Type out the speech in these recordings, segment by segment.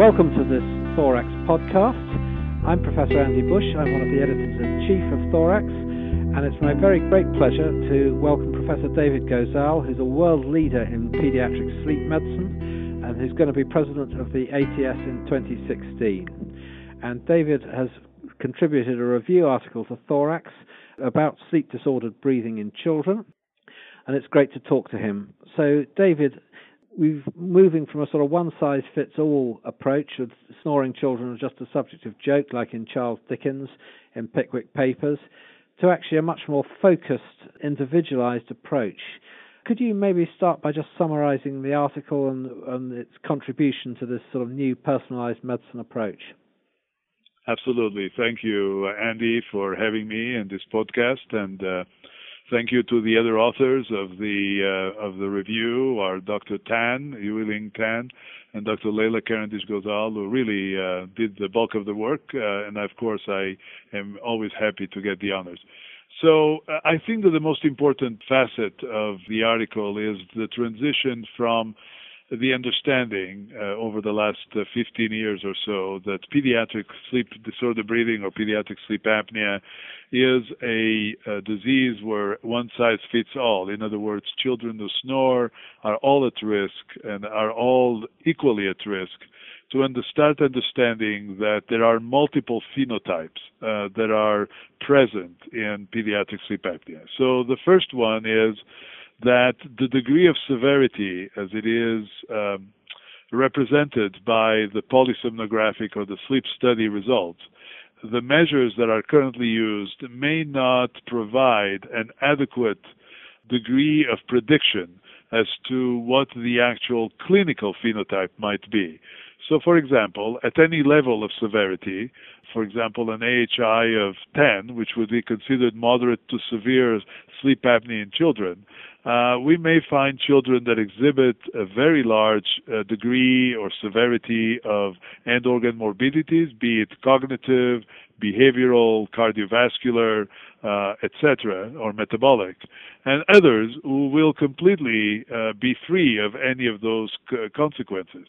Welcome to this Thorax podcast. I'm Professor Andy Bush. I'm one of the editors in chief of Thorax, and it's my very great pleasure to welcome Professor David Gozal, who's a world leader in pediatric sleep medicine and who's going to be president of the ATS in 2016. And David has contributed a review article to Thorax about sleep disordered breathing in children, and it's great to talk to him. So, David, we're moving from a sort of one size fits all approach of snoring children as just a subject of joke, like in Charles Dickens in Pickwick Papers, to actually a much more focused, individualized approach. Could you maybe start by just summarizing the article and, and its contribution to this sort of new personalized medicine approach? Absolutely. Thank you, Andy, for having me in this podcast. And uh, Thank you to the other authors of the uh, of the review, our Dr. Tan, Hui-Leng Tan, and Dr. Leila Kheirandish Gozal, who really uh, did the bulk of the work. Uh, and of course, I am always happy to get the honors. So uh, I think that the most important facet of the article is the transition from the understanding uh, over the last uh, 15 years or so that pediatric sleep disorder breathing or pediatric sleep apnea is a, a, disease where one size fits all. In other words, children who snore are all at risk and are all equally at risk. To under, start understanding that there are multiple phenotypes uh, that are present in pediatric sleep apnea. So the first one is that the degree of severity, as it is um, represented by the polysomnographic or the sleep study results, the measures that are currently used may not provide an adequate degree of prediction as to what the actual clinical phenotype might be. So, for example, at any level of severity, for example, an AHI of 10, which would be considered moderate to severe sleep apnea in children, uh, we may find children that exhibit a very large uh, degree or severity of end organ morbidities, be it cognitive, behavioral, cardiovascular, uh, etc., or metabolic, and others who will completely uh, be free of any of those consequences.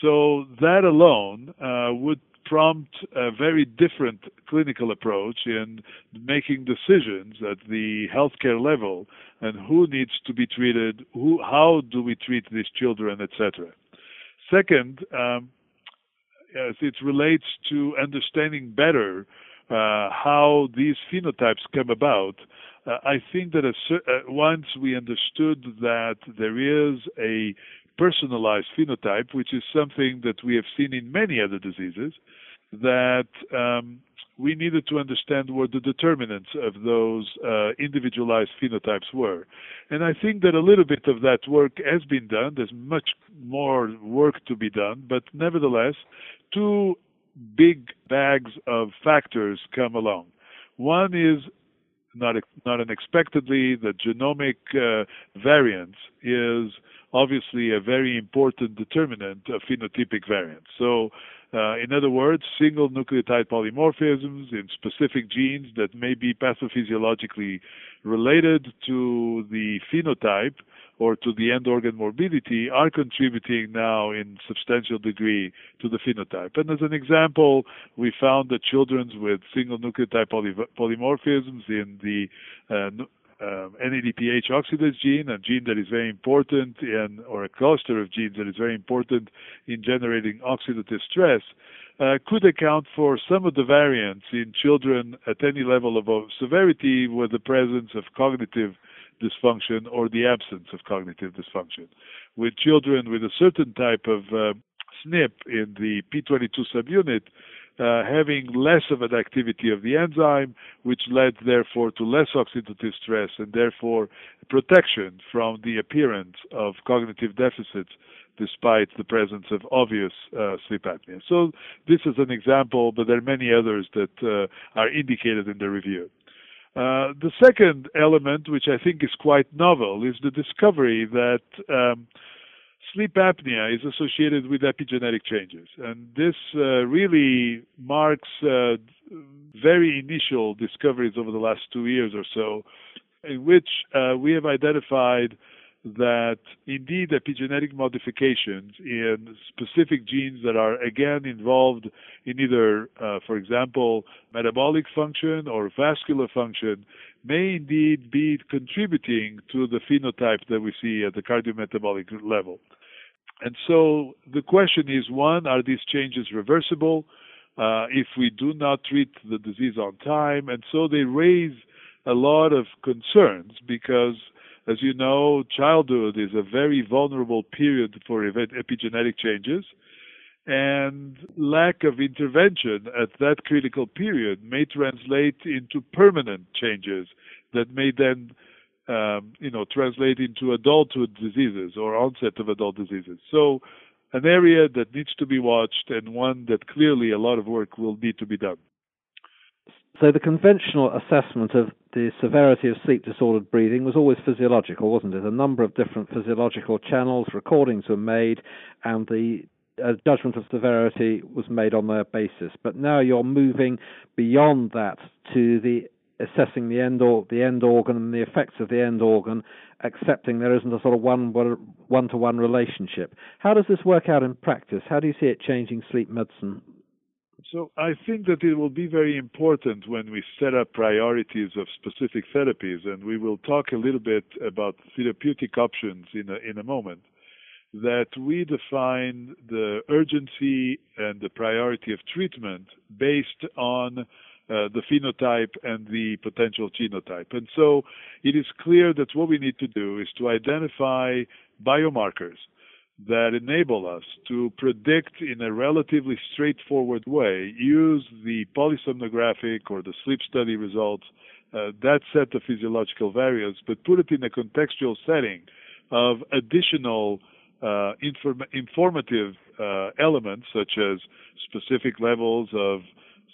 So that alone uh, would prompt a very different clinical approach in making decisions at the healthcare level and who needs to be treated, who, how do we treat these children, etc. Second, um, as it relates to understanding better uh, how these phenotypes come about, uh, I think that uh, once we understood that there is a personalized phenotype, which is something that we have seen in many other diseases, that um, we needed to understand what the determinants of those uh, individualized phenotypes were. And I think that a little bit of that work has been done. There's much more work to be done, but nevertheless, two big bags of factors come along. One is not not unexpectedly, the genomic uh, variance is obviously a very important determinant of phenotypic variance. So uh, in other words, single nucleotide polymorphisms in specific genes that may be pathophysiologically related to the phenotype or to the end organ morbidity are contributing now in substantial degree to the phenotype. And as an example, we found that children with single nucleotide poly- polymorphisms in the uh, um, NADPH oxidase gene, a gene that is very important in, or a cluster of genes that is very important in generating oxidative stress, uh, could account for some of the variants in children at any level of severity with the presence of cognitive dysfunction or the absence of cognitive dysfunction. With children with a certain type of uh, SNP in the P22 subunit, uh, having less of an activity of the enzyme, which led therefore to less oxidative stress and therefore protection from the appearance of cognitive deficits despite the presence of obvious uh, sleep apnea. So this is an example, but there are many others that uh, are indicated in the review. Uh, the second element, which I think is quite novel, is the discovery that um, sleep apnea is associated with epigenetic changes. And this uh, really marks uh, very initial discoveries over the last two years or so, in which uh, we have identified that indeed epigenetic modifications in specific genes that are again involved in either, uh, for example, metabolic function or vascular function may indeed be contributing to the phenotype that we see at the cardiometabolic level. And so the question is one, are these changes reversible uh, if we do not treat the disease on time? And so they raise a lot of concerns because as you know, childhood is a very vulnerable period for epigenetic changes, and lack of intervention at that critical period may translate into permanent changes that may then, um, you know, translate into adulthood diseases or onset of adult diseases. So, an area that needs to be watched and one that clearly a lot of work will need to be done. So the conventional assessment of the severity of sleep disordered breathing was always physiological, wasn't it? A number of different physiological channels, recordings were made, and the uh, judgment of severity was made on their basis. But now you're moving beyond that to the assessing the end or the end organ and the effects of the end organ, accepting there isn't a sort of one one to one relationship. How does this work out in practice? How do you see it changing sleep medicine so I think that it will be very important when we set up priorities of specific therapies, and we will talk a little bit about therapeutic options in a, in a moment, that we define the urgency and the priority of treatment based on uh, the phenotype and the potential genotype. And so it is clear that what we need to do is to identify biomarkers that enable us to predict in a relatively straightforward way, use the polysomnographic or the sleep study results, uh, that set of physiological variables, but put it in a contextual setting of additional uh, inform- informative uh, elements such as specific levels of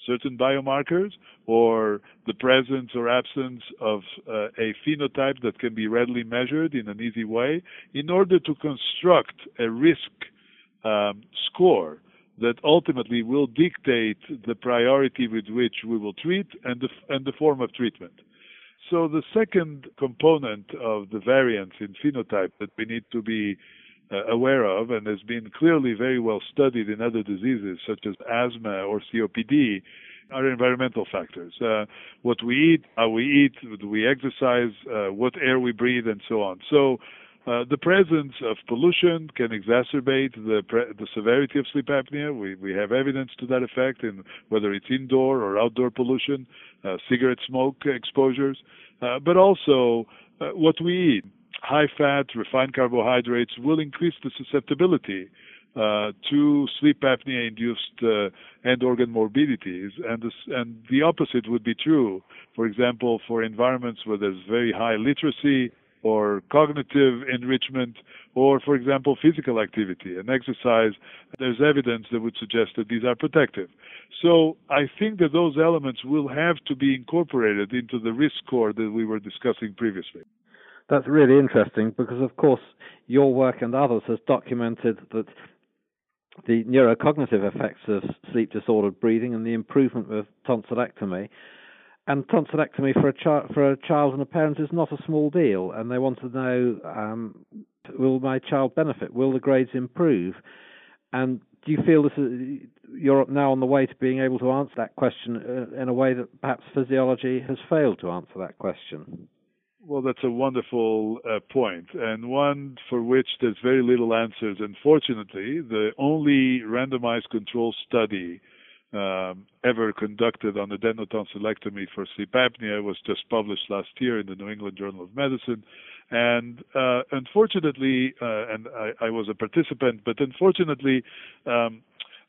certain biomarkers or the presence or absence of uh, a phenotype that can be readily measured in an easy way in order to construct a risk um, score that ultimately will dictate the priority with which we will treat and the, and the form of treatment. So the second component of the variance in phenotype that we need to be aware of and has been clearly very well studied in other diseases such as asthma or COPD are environmental factors. Uh, what we eat, how we eat, do we exercise, uh, what air we breathe, and so on. So uh, the presence of pollution can exacerbate the, pre- the severity of sleep apnea. We, we have evidence to that effect in whether it's indoor or outdoor pollution, uh, cigarette smoke exposures, uh, but also uh, what we eat high fat, refined carbohydrates will increase the susceptibility uh, to sleep apnea induced uh, end organ morbidities. And, and the opposite would be true, for example, for environments where there's very high literacy or cognitive enrichment, or, for example, physical activity and exercise, there's evidence that would suggest that these are protective. So I think that those elements will have to be incorporated into the risk score that we were discussing previously. That's really interesting because, of course, your work and others has documented that the neurocognitive effects of sleep disordered breathing and the improvement with tonsillectomy. And tonsillectomy for a child for a child and a parent is not a small deal, and they want to know: um, Will my child benefit? Will the grades improve? And do you feel this is, you're now on the way to being able to answer that question uh, in a way that perhaps physiology has failed to answer that question? Well, that's a wonderful uh, point, and one for which there's very little answers. Unfortunately, the only randomized control study um, ever conducted on adenotonsillectomy for sleep apnea was just published last year in the New England Journal of Medicine. And uh, unfortunately, uh, and I, I, was a participant, but unfortunately, um,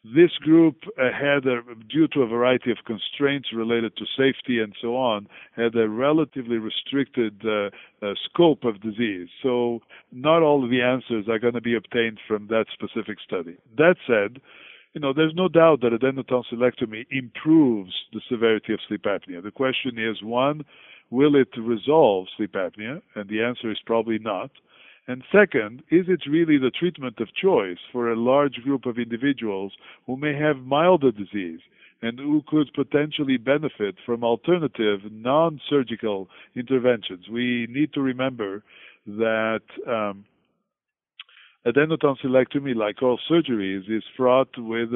this group uh, had, a, due to a variety of constraints related to safety and so on, had a relatively restricted uh, uh, scope of disease. So not all of the answers are going to be obtained from that specific study. That said, you know, there's no doubt that adenotonsillectomy improves the severity of sleep apnea. The question is, one, will it resolve sleep apnea? And the answer is probably not. And second, is it really the treatment of choice for a large group of individuals who may have milder disease and who could potentially benefit from alternative non surgical interventions. We need to remember that um, adenotonsillectomy, like all surgeries, is fraught with,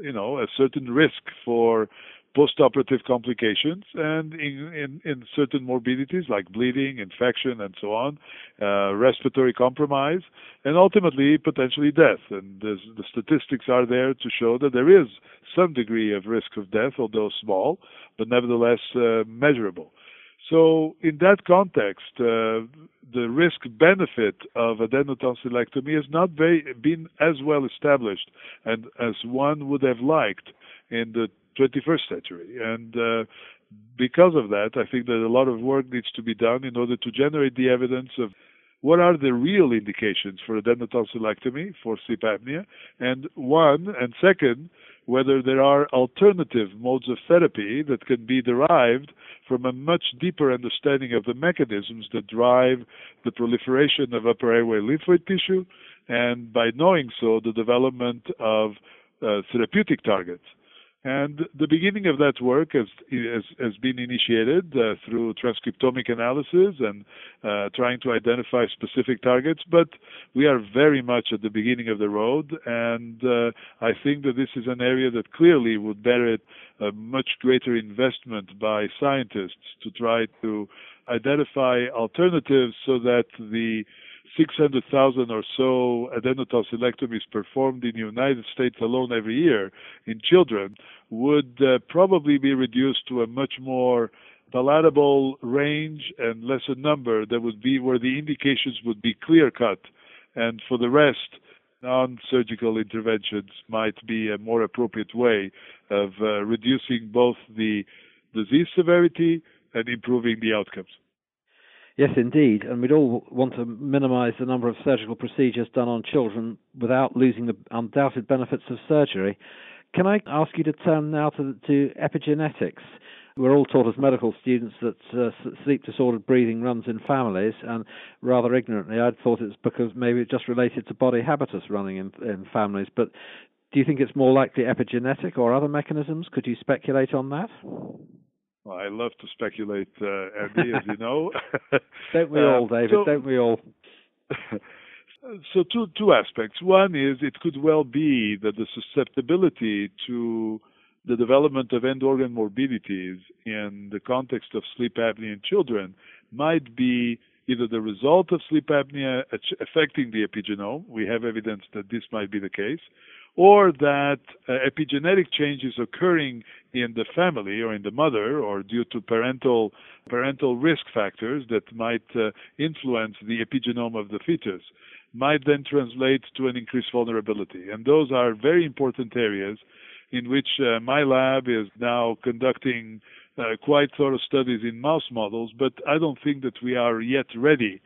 you know, a certain risk for post-operative complications and in, in, in, certain morbidities like bleeding, infection, and so on, uh, respiratory compromise, and ultimately potentially death. And the statistics are there to show that there is some degree of risk of death, although small, but nevertheless uh, measurable. So, in that context, uh, the risk benefit of adenotonsillectomy has not very, been as well established and as one would have liked in the 21st century. And uh, because of that, I think that a lot of work needs to be done in order to generate the evidence of what are the real indications for adenotonsillectomy for sleep apnea, and one, and second, whether there are alternative modes of therapy that can be derived from a much deeper understanding of the mechanisms that drive the proliferation of upper airway lymphoid tissue, and by knowing so, the development of uh, therapeutic targets. And the beginning of that work has, has, has been initiated uh, through transcriptomic analysis and uh, trying to identify specific targets, but we are very much at the beginning of the road, and uh, I think that this is an area that clearly would merit a much greater investment by scientists to try to identify alternatives so that the 600,000 or so adenotonsillectomies performed in the United States alone every year in children would uh, probably be reduced to a much more palatable range and lesser number that would be where the indications would be clear cut. And for the rest, non surgical interventions might be a more appropriate way of uh, reducing both the disease severity and improving the outcomes. Yes, indeed. And we'd all want to minimize the number of surgical procedures done on children without losing the undoubted benefits of surgery. Can I ask you to turn now to, to epigenetics? We're all taught as medical students that uh, sleep disordered breathing runs in families, and rather ignorantly, I'd thought it's because maybe it just related to body habitus running in, in families. But do you think it's more likely epigenetic or other mechanisms? Could you speculate on that? Well, I love to speculate, uh, Andy, as you know. don't we all, uh, David? So, don't we all? so two two aspects. One is it could well be that the susceptibility to the development of end organ morbidities in the context of sleep apnea in children might be either the result of sleep apnea affecting the epigenome. We have evidence that this might be the case, or that uh, epigenetic changes occurring in the family or in the mother or due to parental parental risk factors that might uh, influence the epigenome of the fetus might then translate to an increased vulnerability. And those are very important areas in which uh, my lab is now conducting uh, quite thorough studies in mouse models but I don't think that we are yet ready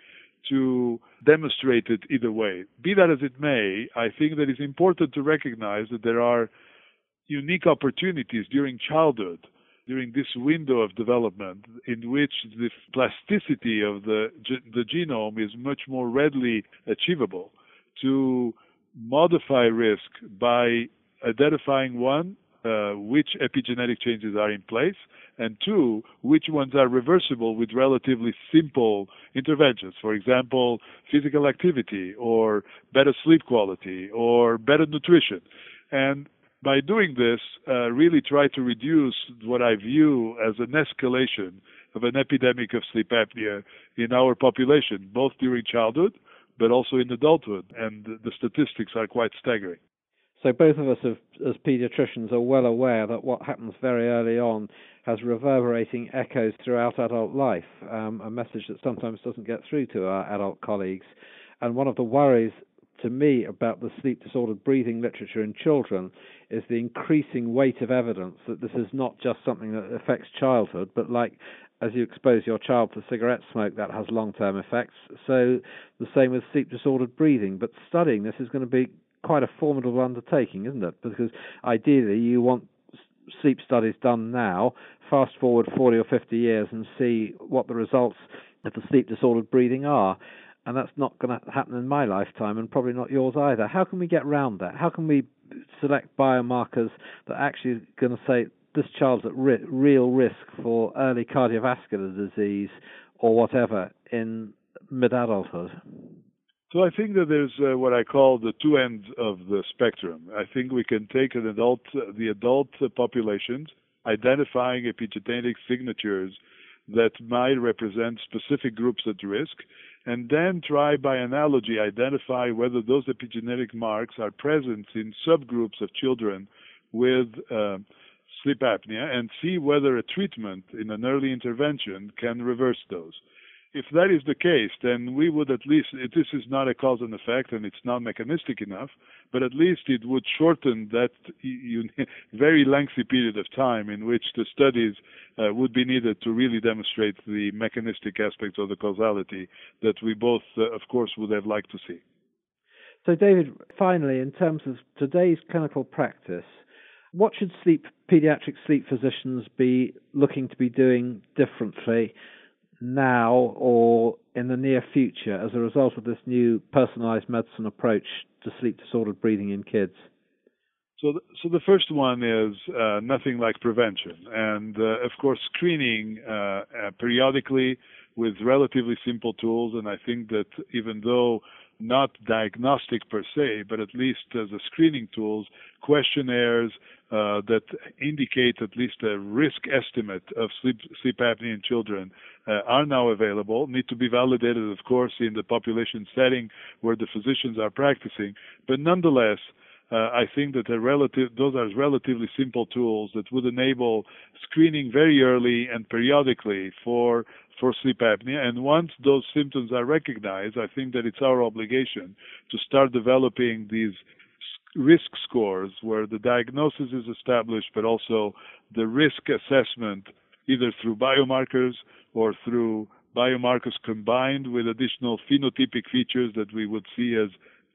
to demonstrate it either way. Be that as it may, I think that it's important to recognize that there are unique opportunities during childhood, during this window of development, in which the plasticity of the, the genome is much more readily achievable to modify risk by identifying one, uh, which epigenetic changes are in place, and two, which ones are reversible with relatively simple interventions. For example, physical activity or better sleep quality or better nutrition. And by doing this, uh, really try to reduce what I view as an escalation of an epidemic of sleep apnea in our population, both during childhood but also in adulthood. And the statistics are quite staggering. So both of us, have, as paediatricians, are well aware that what happens very early on has reverberating echoes throughout adult life, um, a message that sometimes doesn't get through to our adult colleagues. And one of the worries to me about the sleep disordered breathing literature in children is the increasing weight of evidence that this is not just something that affects childhood, but like as you expose your child to cigarette smoke, that has long term effects. So the same with sleep disordered breathing. But studying this is going to be quite a formidable undertaking, isn't it? Because ideally, you want sleep studies done now, fast forward 40 or 50 years, and see what the results of the sleep disordered breathing are. And that's not going to happen in my lifetime, and probably not yours either. How can we get round that? How can we select biomarkers that are actually going to say this child's at real risk for early cardiovascular disease or whatever in mid adulthood? So I think that there's uh, what I call the two ends of the spectrum. I think we can take an adult, uh, the adult populations, identifying epigenetic signatures that might represent specific groups at risk, and then try by analogy identify whether those epigenetic marks are present in subgroups of children with uh, sleep apnea and see whether a treatment in an early intervention can reverse those if that is the case, then we would at least, this is not a cause and effect and it's not mechanistic enough, but at least it would shorten that very lengthy period of time in which the studies uh, would be needed to really demonstrate the mechanistic aspects of the causality that we both, uh, of course, would have liked to see. So, David, finally, in terms of today's clinical practice, what should sleep pediatric sleep physicians be looking to be doing differently now or in the near future as a result of this new personalized medicine approach to sleep disordered breathing in kids? So, the, so the first one is uh, nothing like prevention, and uh, of course screening uh, uh periodically with relatively simple tools. And I think that even though not diagnostic per se, but at least as a screening tools, questionnaires uh, that indicate at least a risk estimate of sleep, sleep apnea in children uh, are now available, need to be validated, of course, in the population setting where the physicians are practicing. But nonetheless, uh, I think that relative, those are relatively simple tools that would enable screening very early and periodically for for sleep apnea. And once those symptoms are recognized, I think that it's our obligation to start developing these risk scores where the diagnosis is established, but also the risk assessment either through biomarkers or through biomarkers combined with additional phenotypic features that we would see as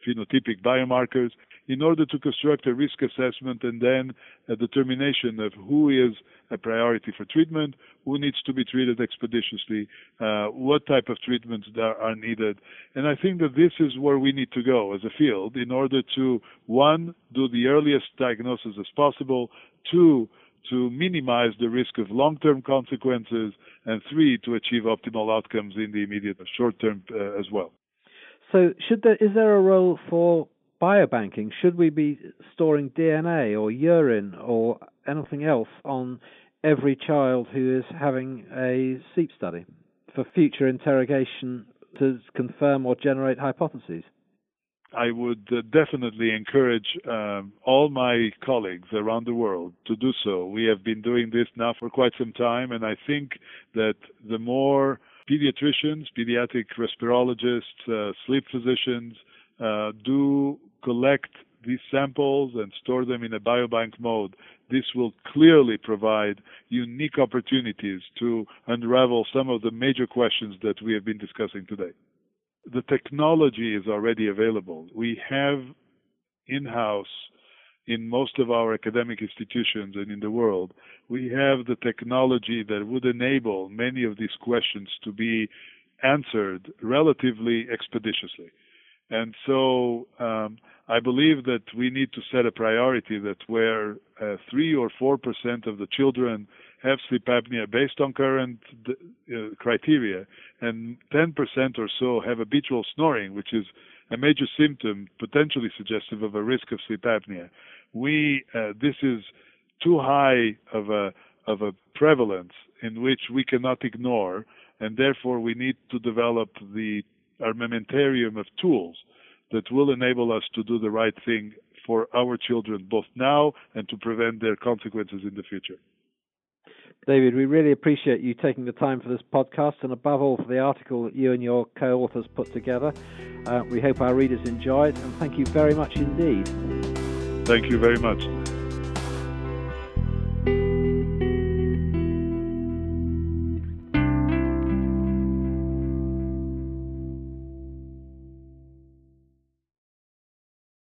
phenotypic biomarkers in order to construct a risk assessment and then a determination of who is a priority for treatment, who needs to be treated expeditiously, uh, what type of treatments are, needed. And I think that this is where we need to go as a field in order to, one, do the earliest diagnosis as possible, two, to minimize the risk of long-term consequences, and three, to achieve optimal outcomes in the immediate or short term uh, as well. So, should there is there a role for biobanking? Should we be storing DNA or urine or anything else on every child who is having a sleep study for future interrogation to confirm or generate hypotheses? I would uh, definitely encourage um, all my colleagues around the world to do so. We have been doing this now for quite some time, and I think that the more pediatricians, pediatric respirologists, uh, sleep physicians uh, do collect these samples and store them in a biobank mode, this will clearly provide unique opportunities to unravel some of the major questions that we have been discussing today. The technology is already available. We have in house in most of our academic institutions and in the world, we have the technology that would enable many of these questions to be answered relatively expeditiously. And so um, I believe that we need to set a priority that where uh, 3 or 4% of the children have sleep apnea based on current uh, criteria, and 10% or so have habitual snoring, which is a major symptom potentially suggestive of a risk of sleep apnea. We uh, this is too high of a of a prevalence in which we cannot ignore, and therefore we need to develop the armamentarium of tools that will enable us to do the right thing for our children, both now and to prevent their consequences in the future. David, we really appreciate you taking the time for this podcast and above all for the article that you and your co authors put together. Uh, we hope our readers enjoy it and thank you very much indeed. Thank you very much.